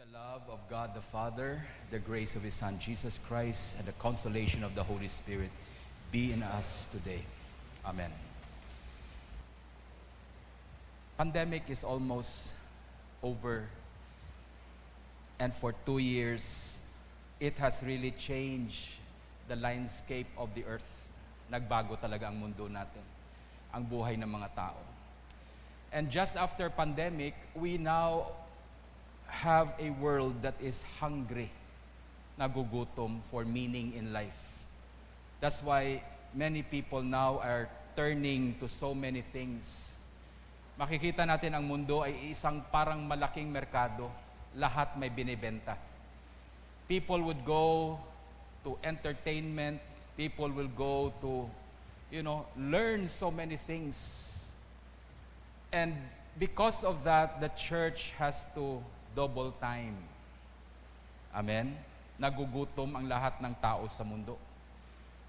the love of God the Father, the grace of His Son Jesus Christ, and the consolation of the Holy Spirit be in us today. Amen. Pandemic is almost over, and for two years, it has really changed the landscape of the earth. Nagbago talaga ang mundo natin, ang buhay ng mga tao. And just after pandemic, we now have a world that is hungry, nagugutom for meaning in life. That's why many people now are turning to so many things. Makikita natin ang mundo ay isang parang malaking merkado. Lahat may binibenta. People would go to entertainment. People will go to, you know, learn so many things. And because of that, the church has to double time. Amen? Nagugutom ang lahat ng tao sa mundo.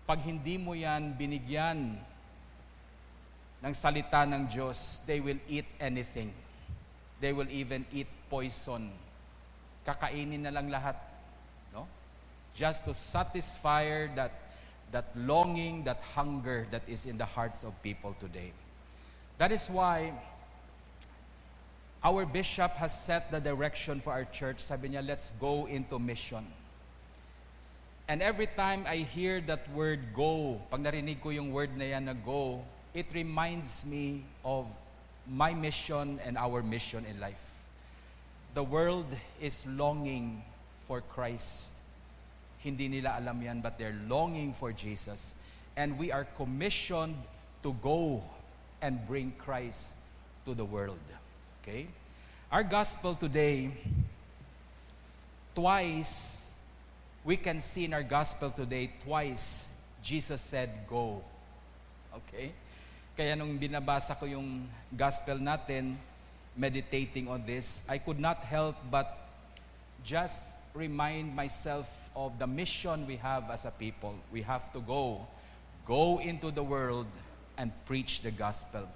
Pag hindi mo yan binigyan ng salita ng Diyos, they will eat anything. They will even eat poison. Kakainin na lang lahat. No? Just to satisfy that, that longing, that hunger that is in the hearts of people today. That is why our bishop has set the direction for our church. Sabi niya, let's go into mission. And every time I hear that word go, pag narinig ko yung word na yan na go, it reminds me of my mission and our mission in life. The world is longing for Christ. Hindi nila alam yan, but they're longing for Jesus. And we are commissioned to go and bring Christ to the world. Okay? Our gospel today, twice, we can see in our gospel today, twice, Jesus said, go. Okay? Kaya nung binabasa ko yung gospel natin, meditating on this, I could not help but just remind myself of the mission we have as a people. We have to go, go into the world and preach the gospel.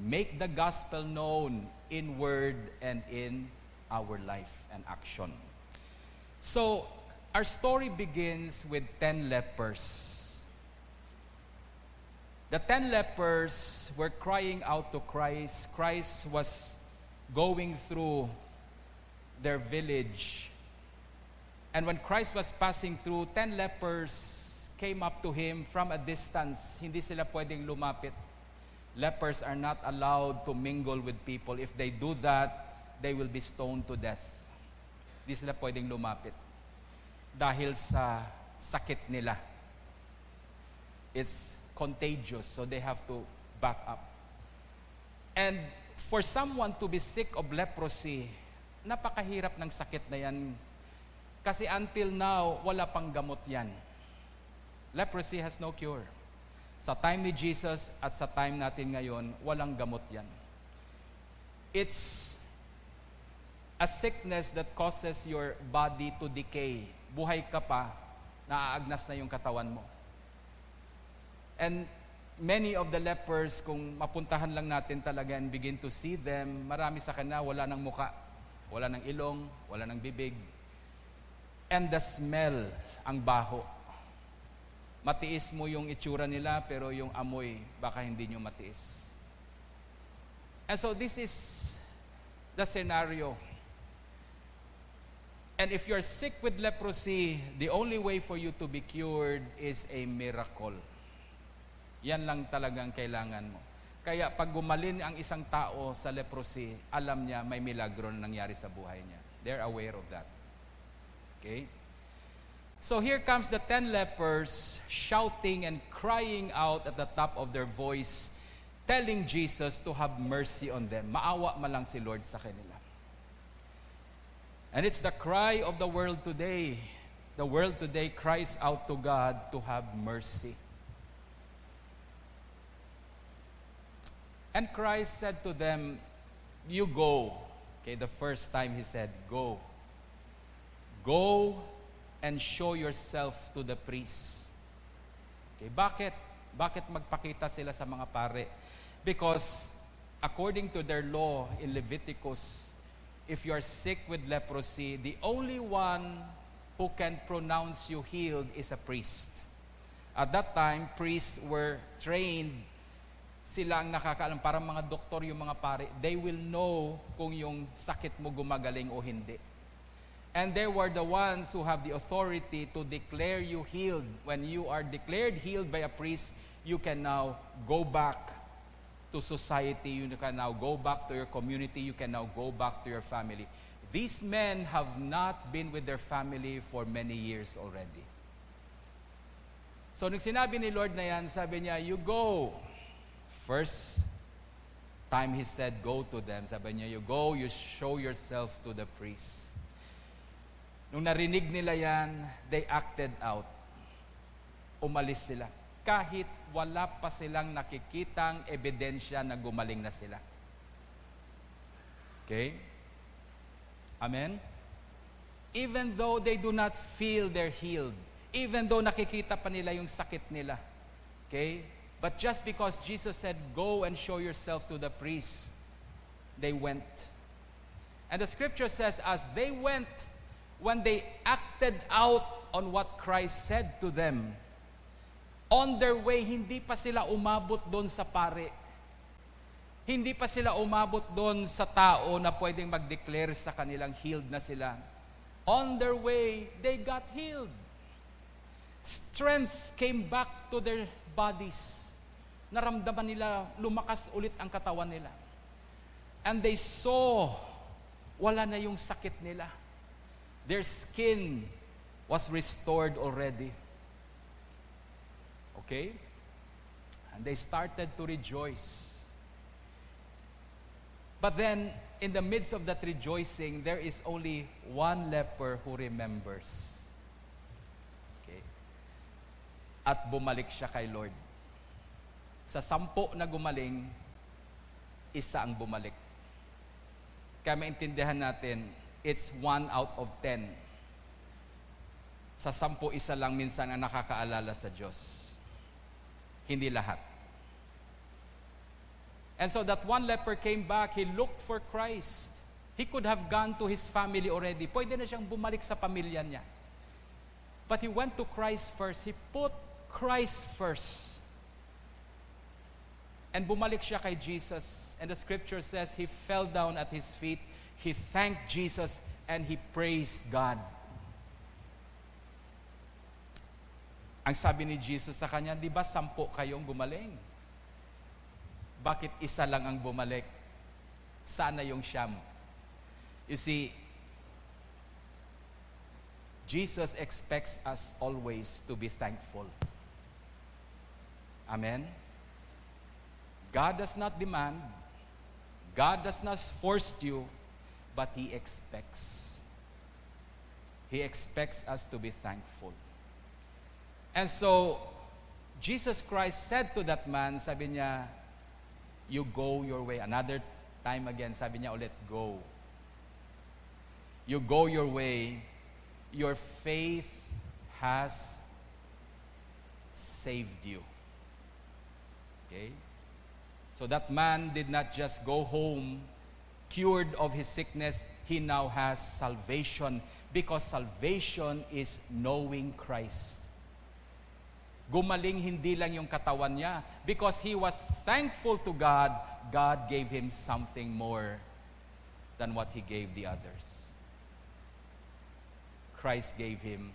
Make the gospel known in word and in our life and action. So, our story begins with 10 lepers. The 10 lepers were crying out to Christ. Christ was going through their village. And when Christ was passing through, 10 lepers came up to him from a distance. Hindi sila pwedeng lumapit lepers are not allowed to mingle with people. If they do that, they will be stoned to death. Hindi sila pwedeng lumapit. Dahil sa sakit nila. It's contagious, so they have to back up. And for someone to be sick of leprosy, napakahirap ng sakit na yan. Kasi until now, wala pang gamot yan. Leprosy has no cure. Sa time ni Jesus at sa time natin ngayon, walang gamot yan. It's a sickness that causes your body to decay. Buhay ka pa, naaagnas na yung katawan mo. And many of the lepers, kung mapuntahan lang natin talaga and begin to see them, marami sa kanila wala ng muka, wala ng ilong, wala ng bibig. And the smell, ang baho matiis mo yung itsura nila, pero yung amoy, baka hindi nyo matiis. And so this is the scenario. And if you're sick with leprosy, the only way for you to be cured is a miracle. Yan lang talagang kailangan mo. Kaya pag gumalin ang isang tao sa leprosy, alam niya may milagro na nangyari sa buhay niya. They're aware of that. Okay? So here comes the ten lepers shouting and crying out at the top of their voice, telling Jesus to have mercy on them. Maawa man lang si Lord sa kanila. And it's the cry of the world today. The world today cries out to God to have mercy. And Christ said to them, You go. Okay, the first time he said, Go. Go and show yourself to the priest. Okay, bakit? Bakit magpakita sila sa mga pare? Because according to their law in Leviticus, if you are sick with leprosy, the only one who can pronounce you healed is a priest. At that time, priests were trained sila ang nakakaalam, parang mga doktor yung mga pare, they will know kung yung sakit mo gumagaling o hindi. And they were the ones who have the authority to declare you healed. When you are declared healed by a priest, you can now go back to society, you can now go back to your community, you can now go back to your family. These men have not been with their family for many years already. So nung sinabi ni Lord na yan, sabi niya, you go. First time he said, go to them. Sabi niya, you go, you show yourself to the priest. Nung narinig nila yan, they acted out. Umalis sila. Kahit wala pa silang nakikitang ebidensya na gumaling na sila. Okay? Amen? Even though they do not feel they're healed, even though nakikita pa nila yung sakit nila. Okay? But just because Jesus said, Go and show yourself to the priest, they went. And the scripture says, as they went, when they acted out on what Christ said to them, on their way, hindi pa sila umabot doon sa pare. Hindi pa sila umabot doon sa tao na pwedeng mag-declare sa kanilang healed na sila. On their way, they got healed. Strength came back to their bodies. Naramdaman nila, lumakas ulit ang katawan nila. And they saw, wala na yung sakit nila. Their skin was restored already. Okay? And they started to rejoice. But then, in the midst of that rejoicing, there is only one leper who remembers at bumalik siya kay Lord. Sa sampo na gumaling, isa ang bumalik. Kaya maintindihan natin, it's one out of ten. Sa sampo, isa lang minsan ang nakakaalala sa Diyos. Hindi lahat. And so that one leper came back, he looked for Christ. He could have gone to his family already. Pwede na siyang bumalik sa pamilya niya. But he went to Christ first. He put Christ first. And bumalik siya kay Jesus. And the scripture says he fell down at his feet. He thanked Jesus and he praised God. Ang sabi ni Jesus sa kanya, di ba sampo kayong gumaling? Bakit isa lang ang bumalik? Sana yung siyam. You see, Jesus expects us always to be thankful. Amen? God does not demand, God does not force you, but He expects. He expects us to be thankful. And so, Jesus Christ said to that man, sabi niya, you go your way. Another time again, sabi niya ulit, go. You go your way. Your faith has saved you. Okay? So that man did not just go home cured of his sickness, he now has salvation because salvation is knowing Christ. Gumaling hindi lang yung katawan niya. Because he was thankful to God, God gave him something more than what he gave the others. Christ gave him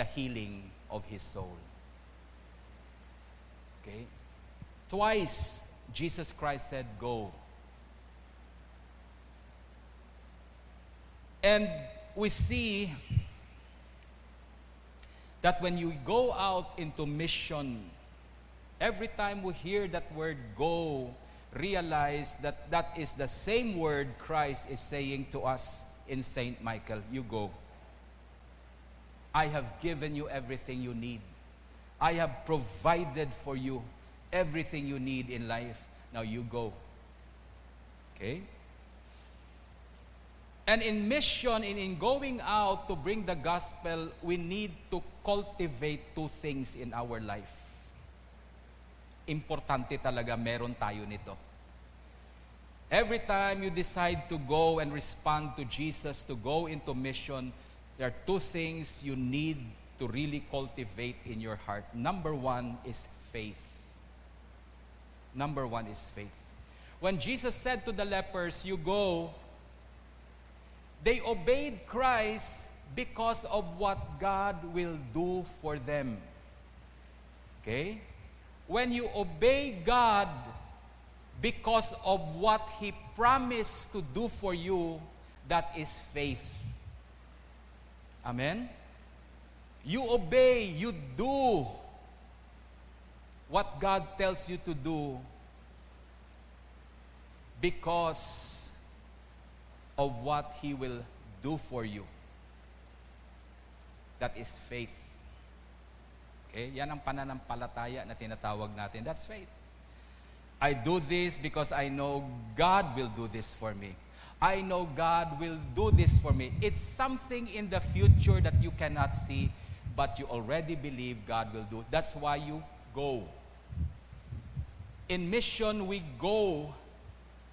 the healing of his soul. Okay? Twice, Jesus Christ said, Go. And we see that when you go out into mission, every time we hear that word go, realize that that is the same word Christ is saying to us in St. Michael you go. I have given you everything you need. I have provided for you everything you need in life. Now you go. Okay? And in mission, in, in going out to bring the gospel, we need to cultivate two things in our life. Importante talaga meron tayo nito. Every time you decide to go and respond to Jesus, to go into mission, there are two things you need to really cultivate in your heart. Number one is faith. Number one is faith. When Jesus said to the lepers, You go, they obeyed Christ because of what God will do for them. Okay? When you obey God because of what He promised to do for you, that is faith. Amen? You obey, you do what God tells you to do because of what He will do for you. That is faith. Okay? Yan ang pananampalataya na tinatawag natin. That's faith. I do this because I know God will do this for me. I know God will do this for me. It's something in the future that you cannot see, but you already believe God will do. That's why you go. In mission, we go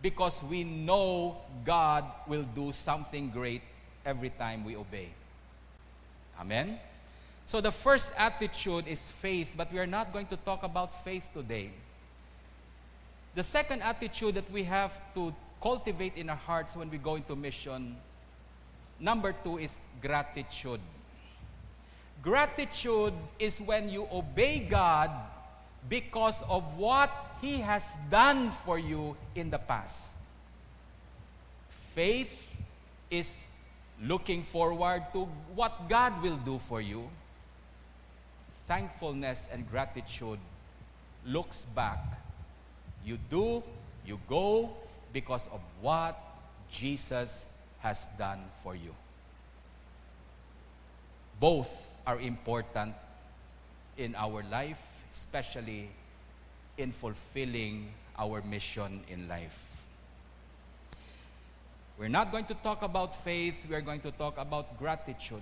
because we know God will do something great every time we obey. Amen? So the first attitude is faith, but we are not going to talk about faith today. The second attitude that we have to cultivate in our hearts when we go into mission, number two is gratitude. Gratitude is when you obey God because of what He has done for you in the past. Faith is looking forward to what God will do for you. Thankfulness and gratitude looks back. You do, you go because of what Jesus has done for you. Both are important in our life, especially in fulfilling our mission in life. We're not going to talk about faith, we are going to talk about gratitude.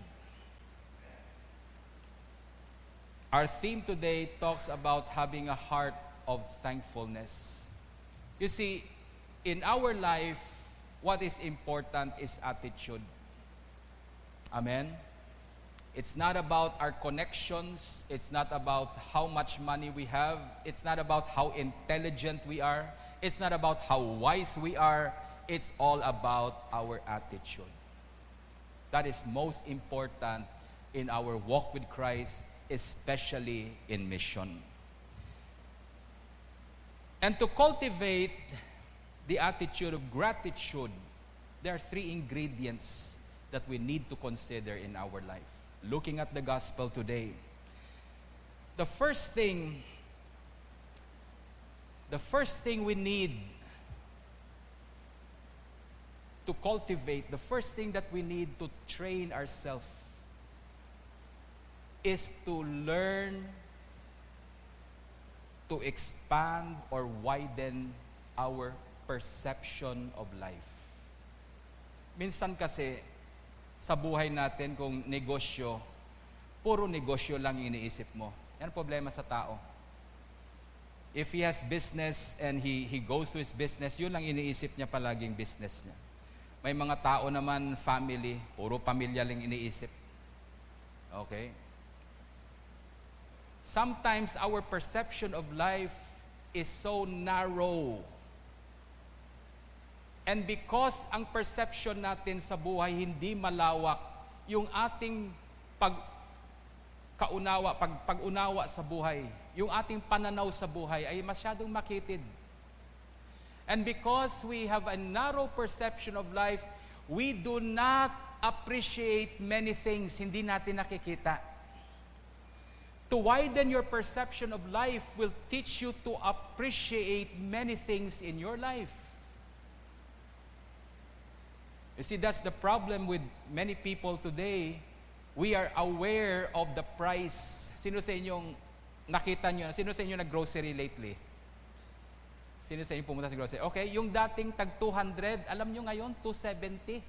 Our theme today talks about having a heart of thankfulness. You see, in our life, what is important is attitude. Amen? It's not about our connections. It's not about how much money we have. It's not about how intelligent we are. It's not about how wise we are. It's all about our attitude. That is most important in our walk with Christ, especially in mission. And to cultivate the attitude of gratitude, there are three ingredients that we need to consider in our life. Looking at the gospel today, the first thing, the first thing we need to cultivate, the first thing that we need to train ourselves is to learn to expand or widen our perception of life. Minsan kasi, sa buhay natin kung negosyo, puro negosyo lang iniisip mo. Yan ang problema sa tao. If he has business and he, he goes to his business, yun lang iniisip niya palaging business niya. May mga tao naman, family, puro pamilya lang iniisip. Okay? Sometimes our perception of life is so narrow. And because ang perception natin sa buhay hindi malawak, yung ating pag kaunawa, pag pag-unawa sa buhay, yung ating pananaw sa buhay ay masyadong makitid. And because we have a narrow perception of life, we do not appreciate many things hindi natin nakikita. To widen your perception of life will teach you to appreciate many things in your life. You see, that's the problem with many people today. We are aware of the price. Sino sa inyong nakita nyo? Sino sa inyo nag-grocery lately? Sino sa inyo pumunta sa grocery? Okay, yung dating tag 200, alam nyo ngayon, 270.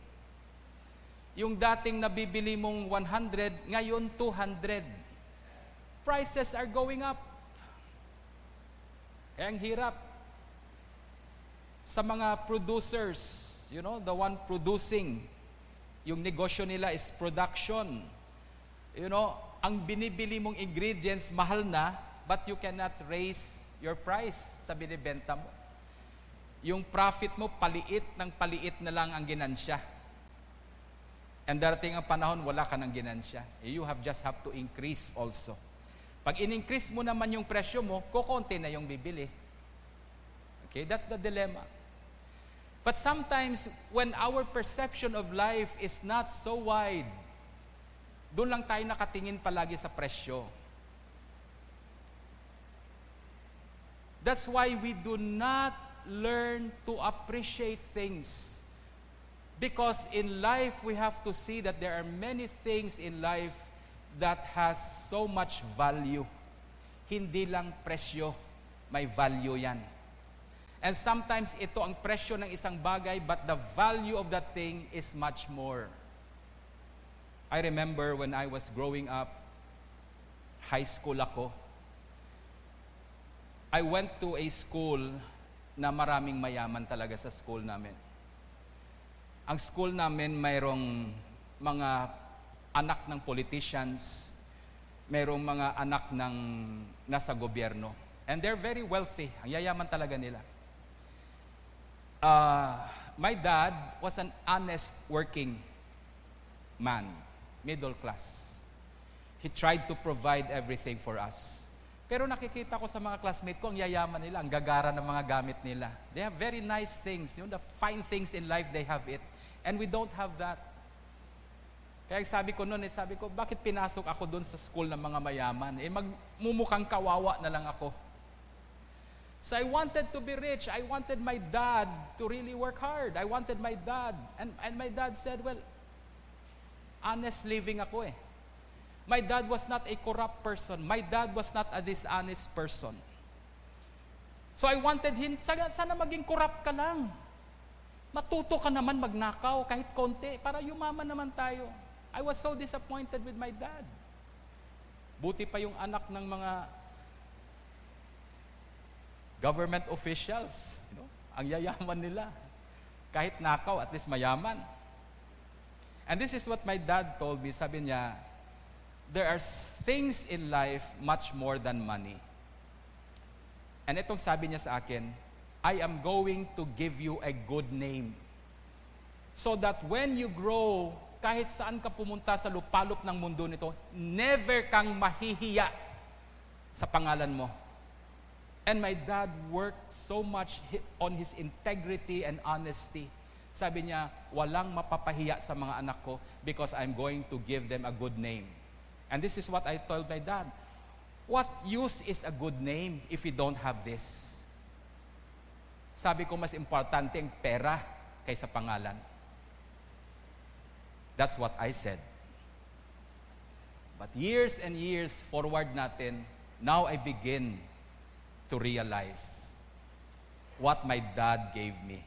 Yung dating nabibili mong 100, ngayon 200. Prices are going up. Kaya ang hirap. sa mga producers, you know, the one producing, yung negosyo nila is production. You know, ang binibili mong ingredients mahal na, but you cannot raise your price sa binibenta mo. Yung profit mo, paliit ng paliit na lang ang ginansya. And darating ang panahon, wala ka ng ginansya. You have just have to increase also. Pag in-increase mo naman yung presyo mo, kukonti na yung bibili. Okay, that's the dilemma. But sometimes, when our perception of life is not so wide, doon lang tayo nakatingin palagi sa presyo. That's why we do not learn to appreciate things. Because in life, we have to see that there are many things in life that has so much value. Hindi lang presyo, may value yan. And sometimes ito ang presyo ng isang bagay, but the value of that thing is much more. I remember when I was growing up, high school ako, I went to a school na maraming mayaman talaga sa school namin. Ang school namin mayroong mga anak ng politicians, mayroong mga anak ng nasa gobyerno. And they're very wealthy. Ang yayaman talaga nila. Uh, my dad was an honest working man, middle class. He tried to provide everything for us. Pero nakikita ko sa mga classmate ko, ang yayaman nila, ang gagara ng mga gamit nila. They have very nice things. You know, the fine things in life, they have it. And we don't have that. Kaya sabi ko noon, eh, sabi ko, bakit pinasok ako doon sa school ng mga mayaman? Eh, magmumukhang kawawa na lang ako. So I wanted to be rich. I wanted my dad to really work hard. I wanted my dad. And, and my dad said, well, honest living ako eh. My dad was not a corrupt person. My dad was not a dishonest person. So I wanted him, sana maging corrupt ka lang. Matuto ka naman magnakaw kahit konti para yumaman naman tayo. I was so disappointed with my dad. Buti pa yung anak ng mga government officials. You know, ang yayaman nila. Kahit nakaw, at least mayaman. And this is what my dad told me. Sabi niya, there are things in life much more than money. And itong sabi niya sa akin, I am going to give you a good name. So that when you grow, kahit saan ka pumunta sa lupalop ng mundo nito, never kang mahihiya sa pangalan mo. And my dad worked so much on his integrity and honesty. Sabi niya, walang mapapahiya sa mga anak ko because I'm going to give them a good name. And this is what I told my dad. What use is a good name if you don't have this? Sabi ko, mas importante ang pera kaysa pangalan. That's what I said. But years and years forward natin, now I begin to realize what my dad gave me.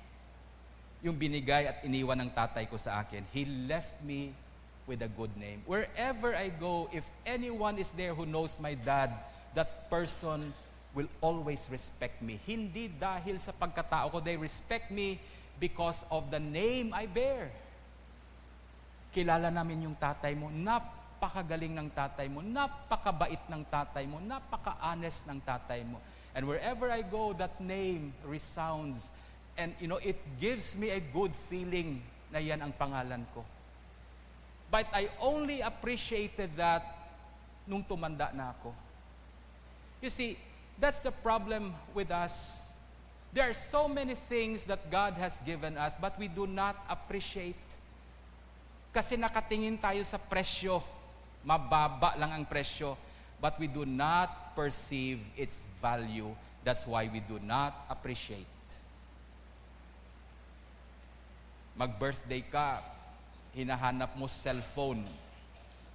Yung binigay at iniwan ng tatay ko sa akin. He left me with a good name. Wherever I go, if anyone is there who knows my dad, that person will always respect me. Hindi dahil sa pagkatao ko, they respect me because of the name I bear. Kilala namin yung tatay mo, napakagaling ng tatay mo, napakabait ng tatay mo, napaka-honest ng tatay mo. And wherever I go, that name resounds. And you know, it gives me a good feeling na yan ang pangalan ko. But I only appreciated that nung tumanda na ako. You see, that's the problem with us. There are so many things that God has given us, but we do not appreciate. Kasi nakatingin tayo sa presyo. Mababa lang ang presyo. But we do not perceive its value. That's why we do not appreciate. Mag-birthday ka, hinahanap mo cellphone,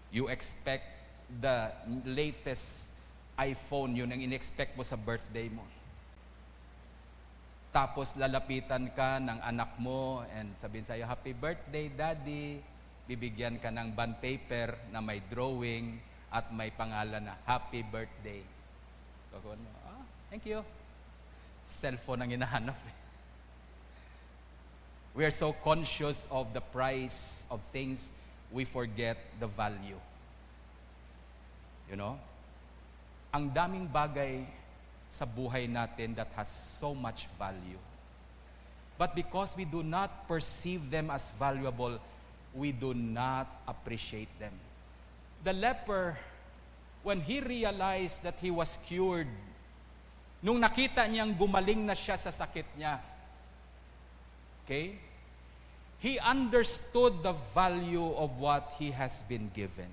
you expect the latest iPhone, yun ang in-expect mo sa birthday mo. Tapos lalapitan ka ng anak mo and sabihin sa'yo, Happy birthday, Daddy. Bibigyan ka ng bond paper na may drawing at may pangalan na Happy Birthday. Kakuha mo, ah, thank you. Cellphone ang hinahanap eh. We are so conscious of the price of things, we forget the value. You know? Ang daming bagay sa buhay natin that has so much value. But because we do not perceive them as valuable, we do not appreciate them. The leper, when he realized that he was cured, nung nakita niyang gumaling na siya sa sakit niya, okay, he understood the value of what he has been given.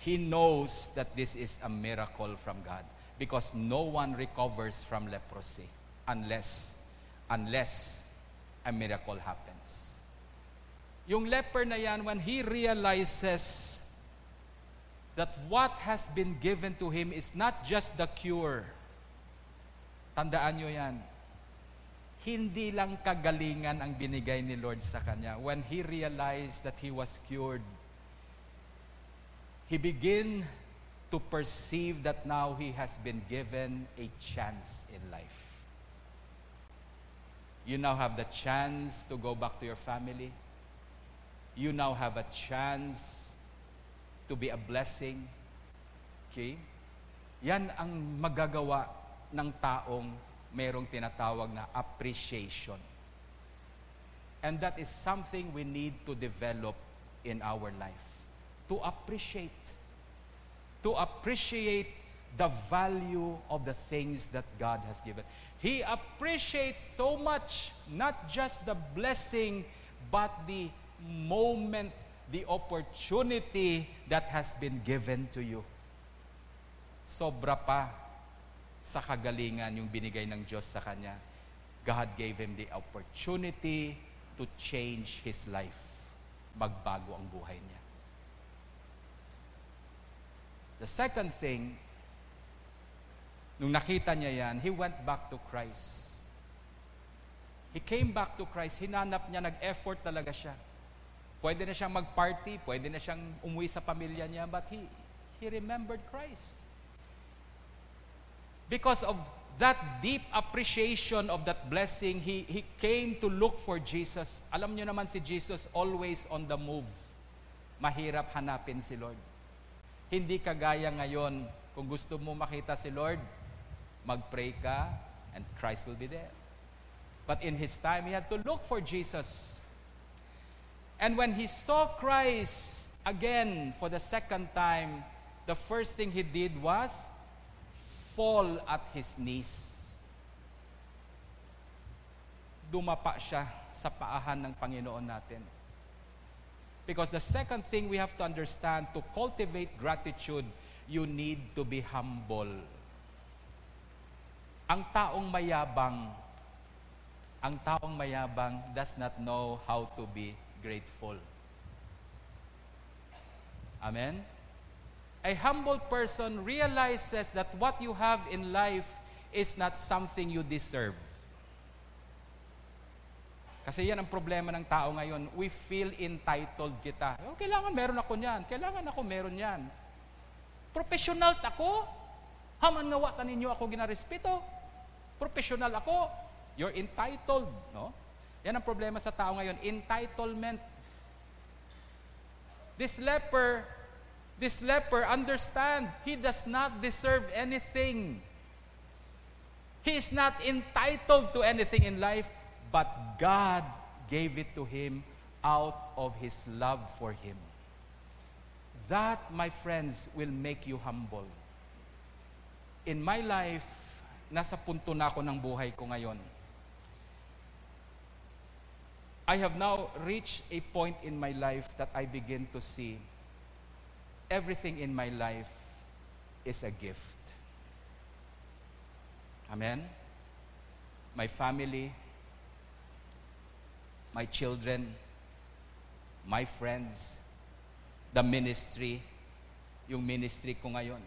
He knows that this is a miracle from God because no one recovers from leprosy unless unless a miracle happens. Yung leper na yan, when he realizes that what has been given to him is not just the cure. Tandaan nyo yan. Hindi lang kagalingan ang binigay ni Lord sa kanya. When he realized that he was cured, he began to perceive that now he has been given a chance in life. You now have the chance to go back to your family. You now have a chance to be a blessing. Okay? Yan ang magagawa ng taong mayroong tinatawag na appreciation. And that is something we need to develop in our life. To appreciate. To appreciate the value of the things that God has given. He appreciates so much, not just the blessing, but the moment, the opportunity that has been given to you. Sobra pa sa kagalingan yung binigay ng Diyos sa kanya. God gave him the opportunity to change his life. Magbago ang buhay niya. The second thing, nung nakita niya yan, he went back to Christ. He came back to Christ. Hinanap niya, nag-effort talaga siya. Pwede na siyang mag-party, pwede na siyang umuwi sa pamilya niya, but he, he remembered Christ. Because of that deep appreciation of that blessing, he, he came to look for Jesus. Alam niyo naman si Jesus, always on the move. Mahirap hanapin si Lord. Hindi kagaya ngayon, kung gusto mo makita si Lord, mag-pray ka, and Christ will be there. But in his time, he had to look for Jesus. And when he saw Christ again for the second time, the first thing he did was fall at his knees. Dumapa siya sa paahan ng Panginoon natin. Because the second thing we have to understand, to cultivate gratitude, you need to be humble. Ang taong mayabang, ang taong mayabang does not know how to be grateful. Amen? A humble person realizes that what you have in life is not something you deserve. Kasi yan ang problema ng tao ngayon. We feel entitled kita. Oh, kailangan meron ako niyan. Kailangan ako meron yan. Professional ako. Haman nga wata ninyo ako ginarespeto. Professional ako. You're entitled. No? Yan ang problema sa tao ngayon. Entitlement. This leper, this leper, understand, he does not deserve anything. He is not entitled to anything in life, but God gave it to him out of his love for him. That, my friends, will make you humble. In my life, nasa punto na ako ng buhay ko ngayon. I have now reached a point in my life that I begin to see everything in my life is a gift. Amen? My family, my children, my friends, the ministry, yung ministry ko ngayon.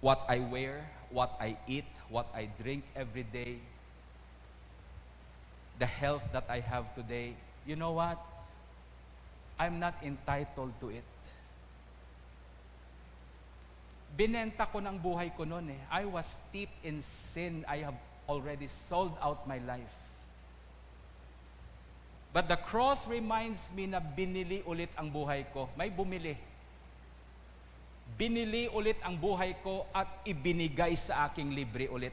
What I wear, what I eat, what I drink every day, the health that I have today, you know what? I'm not entitled to it. Binenta ko ng buhay ko noon eh. I was steeped in sin. I have already sold out my life. But the cross reminds me na binili ulit ang buhay ko. May bumili. Binili ulit ang buhay ko at ibinigay sa aking libre ulit.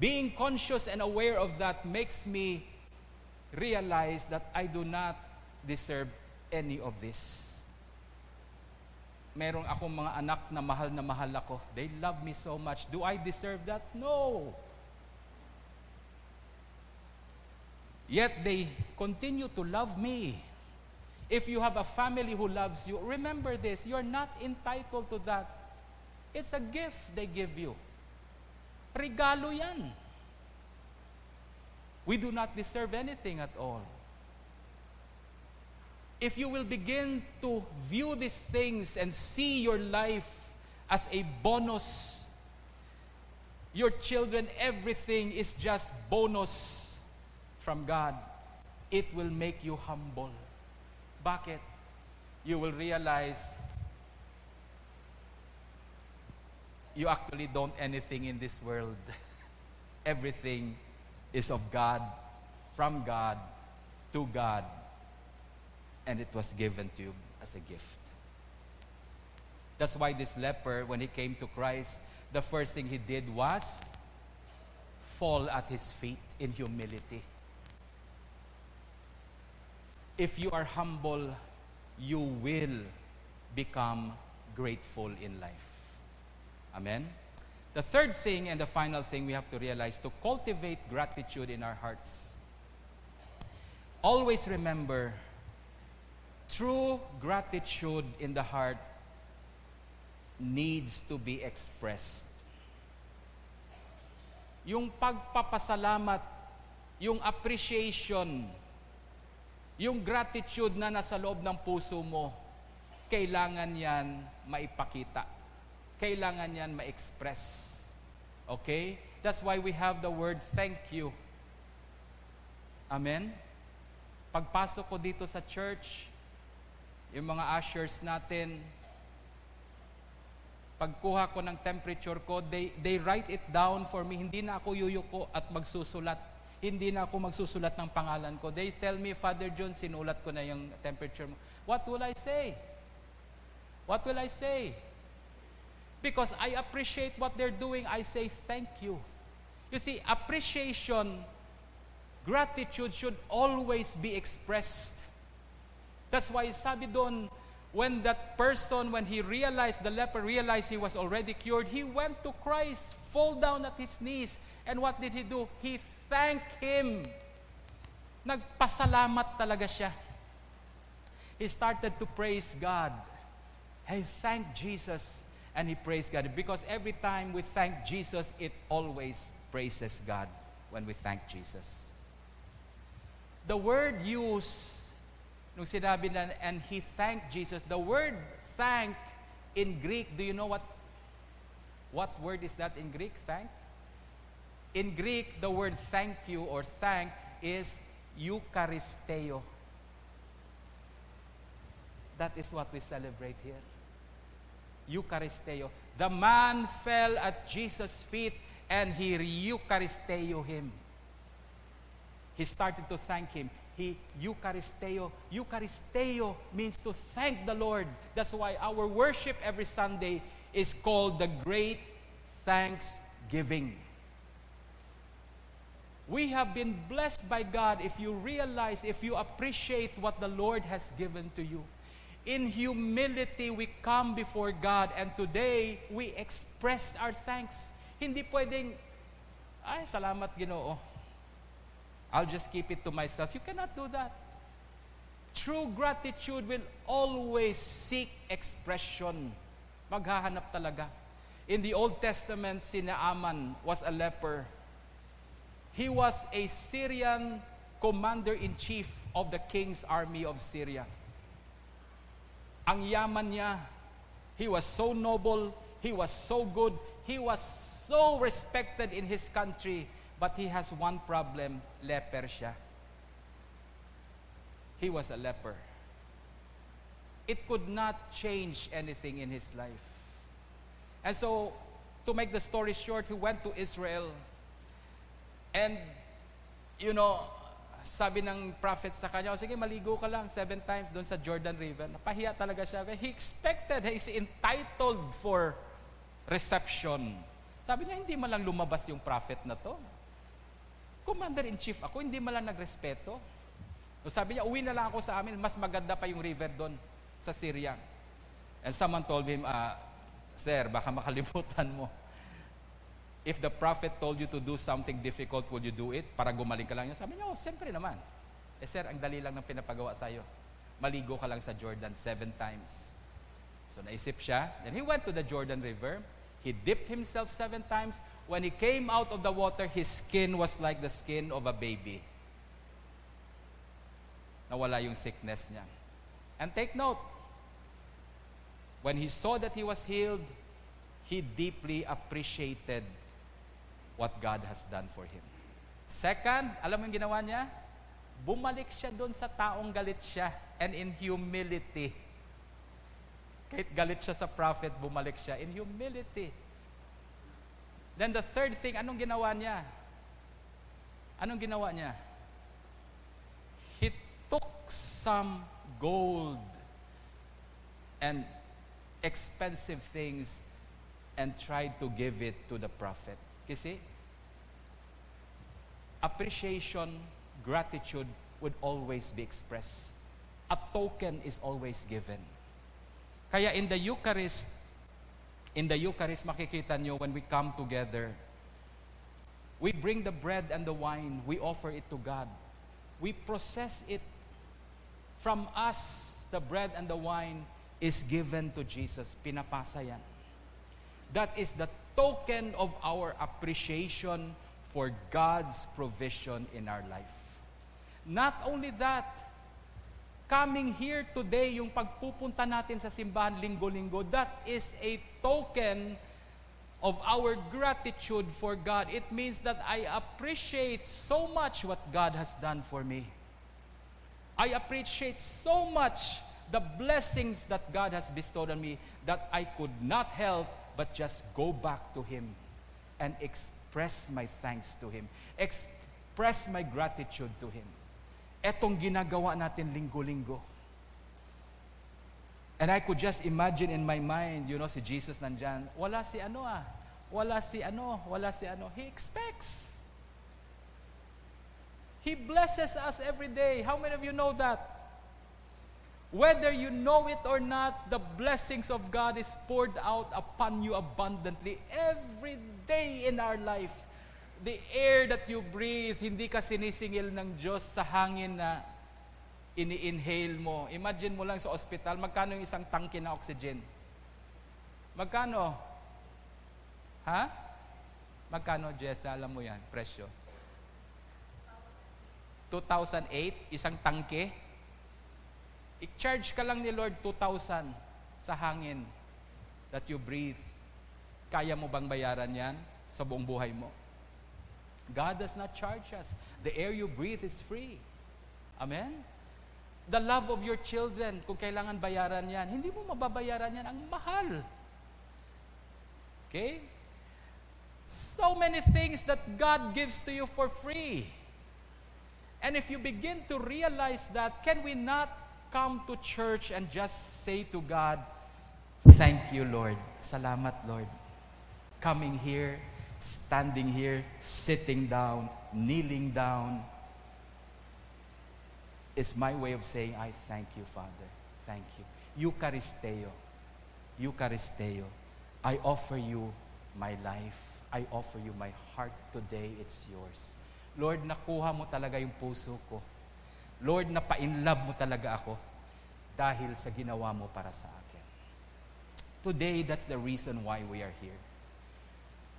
Being conscious and aware of that makes me realize that I do not deserve any of this. Merong akong mga anak na mahal na mahal ako. They love me so much. Do I deserve that? No. Yet they continue to love me. If you have a family who loves you, remember this, you're not entitled to that. It's a gift they give you. Regalo yan. We do not deserve anything at all. If you will begin to view these things and see your life as a bonus, your children, everything is just bonus from God, it will make you humble. Bakit? You will realize you actually don't anything in this world. Everything is of God, from God, to God, and it was given to you as a gift. That's why this leper, when he came to Christ, the first thing he did was fall at his feet in humility. If you are humble, you will become grateful in life. Amen? The third thing and the final thing we have to realize to cultivate gratitude in our hearts. Always remember true gratitude in the heart needs to be expressed. Yung pagpapasalamat, yung appreciation, yung gratitude na nasa loob ng puso mo, kailangan yan maipakita kailangan yan ma-express. Okay? That's why we have the word thank you. Amen? Pagpasok ko dito sa church, yung mga ushers natin, pagkuha ko ng temperature ko, they, they write it down for me. Hindi na ako yuyuko at magsusulat. Hindi na ako magsusulat ng pangalan ko. They tell me, Father John, sinulat ko na yung temperature mo. What will I say? What will I say? Because I appreciate what they're doing, I say thank you. You see, appreciation, gratitude should always be expressed. That's why sabi doon, when that person, when he realized, the leper realized he was already cured, he went to Christ, fall down at his knees, and what did he do? He thanked him. Nagpasalamat talaga siya. He started to praise God. He thanked Jesus and he praised God. Because every time we thank Jesus, it always praises God when we thank Jesus. The word used, nung sinabi na, and he thanked Jesus, the word thank in Greek, do you know what, what word is that in Greek, thank? In Greek, the word thank you or thank is Eucharisteo. That is what we celebrate here. Eucharisteo. The man fell at Jesus' feet and he Eucharisteo him. He started to thank him. He Eucharisteo. Eucharisteo means to thank the Lord. That's why our worship every Sunday is called the Great Thanksgiving. We have been blessed by God if you realize, if you appreciate what the Lord has given to you. In humility, we come before God and today, we express our thanks. Hindi pwedeng, ay, salamat ginoo. I'll just keep it to myself. You cannot do that. True gratitude will always seek expression. Maghahanap talaga. In the Old Testament, si Naaman was a leper. He was a Syrian commander-in-chief of the king's army of Syria. Ang yaman niya, he was so noble, he was so good, he was so respected in his country, but he has one problem, leper siya. He was a leper. It could not change anything in his life. And so, to make the story short, he went to Israel. And you know, sabi ng prophet sa kanya, oh, sige, maligo ka lang seven times doon sa Jordan River. Napahiya talaga siya. He expected, he's entitled for reception. Sabi niya, hindi man lang lumabas yung prophet na to. Commander-in-chief ako, hindi man lang nagrespeto. So sabi niya, uwi na lang ako sa amin, mas maganda pa yung river doon sa Syria. And someone told him, uh, Sir, baka makalimutan mo. If the prophet told you to do something difficult, would you do it? Para gumaling ka lang. Sabi niya, oh, siyempre naman. Eh sir, ang dali lang ng pinapagawa sa'yo. Maligo ka lang sa Jordan seven times. So naisip siya. Then he went to the Jordan River. He dipped himself seven times. When he came out of the water, his skin was like the skin of a baby. Nawala yung sickness niya. And take note, when he saw that he was healed, he deeply appreciated what God has done for him. Second, alam mo yung ginawa niya? Bumalik siya doon sa taong galit siya and in humility. Kahit galit siya sa prophet, bumalik siya in humility. Then the third thing, anong ginawa niya? Anong ginawa niya? He took some gold and expensive things and tried to give it to the prophet. Kasi appreciation, gratitude would always be expressed. A token is always given. Kaya in the Eucharist, in the Eucharist makikita nyo when we come together, we bring the bread and the wine, we offer it to God. We process it from us, the bread and the wine is given to Jesus. Pinapasa yan. That is the token of our appreciation for God's provision in our life. Not only that, coming here today, yung pagpupunta natin sa simbahan linggo-linggo, that is a token of our gratitude for God. It means that I appreciate so much what God has done for me. I appreciate so much the blessings that God has bestowed on me that I could not help but just go back to Him and express my thanks to Him. Express my gratitude to Him. Etong ginagawa natin linggo-linggo. And I could just imagine in my mind, you know, si Jesus nandyan, wala si ano ah, wala si ano, wala si ano. He expects. He blesses us every day. How many of you know that? Whether you know it or not, the blessings of God is poured out upon you abundantly every day in our life. The air that you breathe, hindi ka sinisingil ng Diyos sa hangin na ini-inhale mo. Imagine mo lang sa ospital, magkano yung isang tangke na oxygen? Magkano? Ha? Magkano, Jessa? Alam mo yan, presyo. 2008, isang tangke. I-charge ka lang ni Lord 2,000 sa hangin that you breathe. Kaya mo bang bayaran yan sa buong buhay mo? God does not charge us. The air you breathe is free. Amen? The love of your children, kung kailangan bayaran yan, hindi mo mababayaran yan. Ang mahal. Okay? So many things that God gives to you for free. And if you begin to realize that, can we not come to church and just say to God, Thank you, Lord. Salamat, Lord. Coming here, standing here, sitting down, kneeling down, is my way of saying, I thank you, Father. Thank you. Eucharisteo. Eucharisteo. I offer you my life. I offer you my heart today. It's yours. Lord, nakuha mo talaga yung puso ko. Lord, napa-inlove mo talaga ako dahil sa ginawa mo para sa akin. Today, that's the reason why we are here.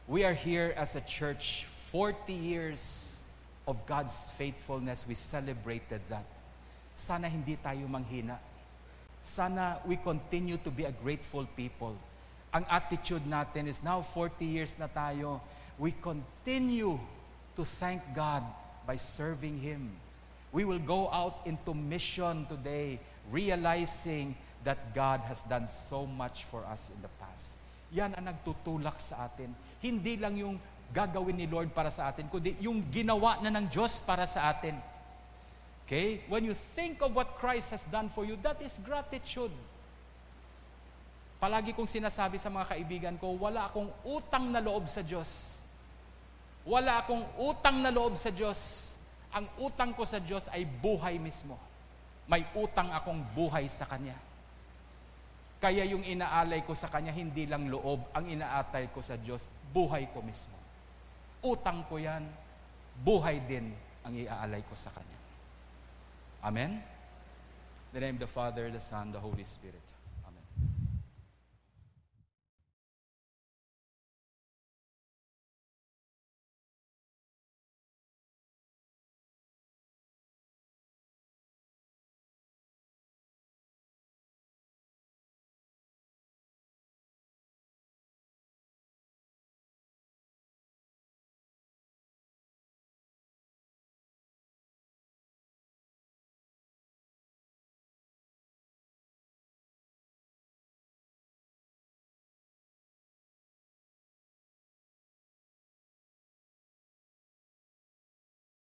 We are here as a church, 40 years of God's faithfulness. We celebrated that. Sana hindi tayo manghina. Sana we continue to be a grateful people. Ang attitude natin is now 40 years na tayo. We continue to thank God by serving Him. We will go out into mission today, realizing that God has done so much for us in the past. Yan ang nagtutulak sa atin. Hindi lang yung gagawin ni Lord para sa atin, kundi yung ginawa na ng Diyos para sa atin. Okay? When you think of what Christ has done for you, that is gratitude. Palagi kong sinasabi sa mga kaibigan ko, wala akong utang na loob sa Diyos. Wala akong utang na loob sa Diyos. Ang utang ko sa Diyos ay buhay mismo. May utang akong buhay sa Kanya. Kaya yung inaalay ko sa Kanya, hindi lang loob. Ang inaatay ko sa Diyos, buhay ko mismo. Utang ko yan, buhay din ang iaalay ko sa Kanya. Amen? In the name of the Father, the Son, the Holy Spirit.